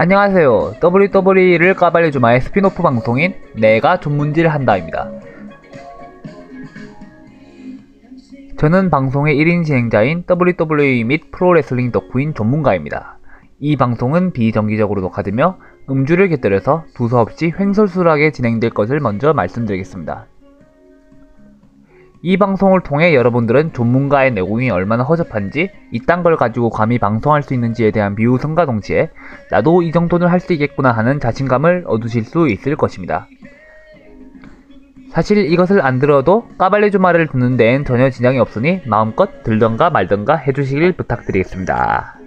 안녕하세요. WWE를 까발려주마의 스핀오프 방송인 내가 존문이다입니다. 저는 방송의 1인 진행자인 WWE 및 프로레슬링 덕후인 존문가입니다. 이 방송은 비정기적으로 녹화되며 음주를 곁들여서 두서없이 횡설수설하게 진행될 것을 먼저 말씀드리겠습니다. 이 방송을 통해 여러분들은 존문가의 내공이 얼마나 허접한지 이딴 걸 가지고 감히 방송할 수 있는지에 대한 비웃음과 동시에 나도 이 정도는 할 수 있겠구나 하는 자신감을 얻으실 수 있을 것입니다. 사실 이것을 안 들어도 까발레주마를 듣는 데엔 전혀 지장이 없으니 마음껏 들던가 말던가 해주시길 부탁드리겠습니다.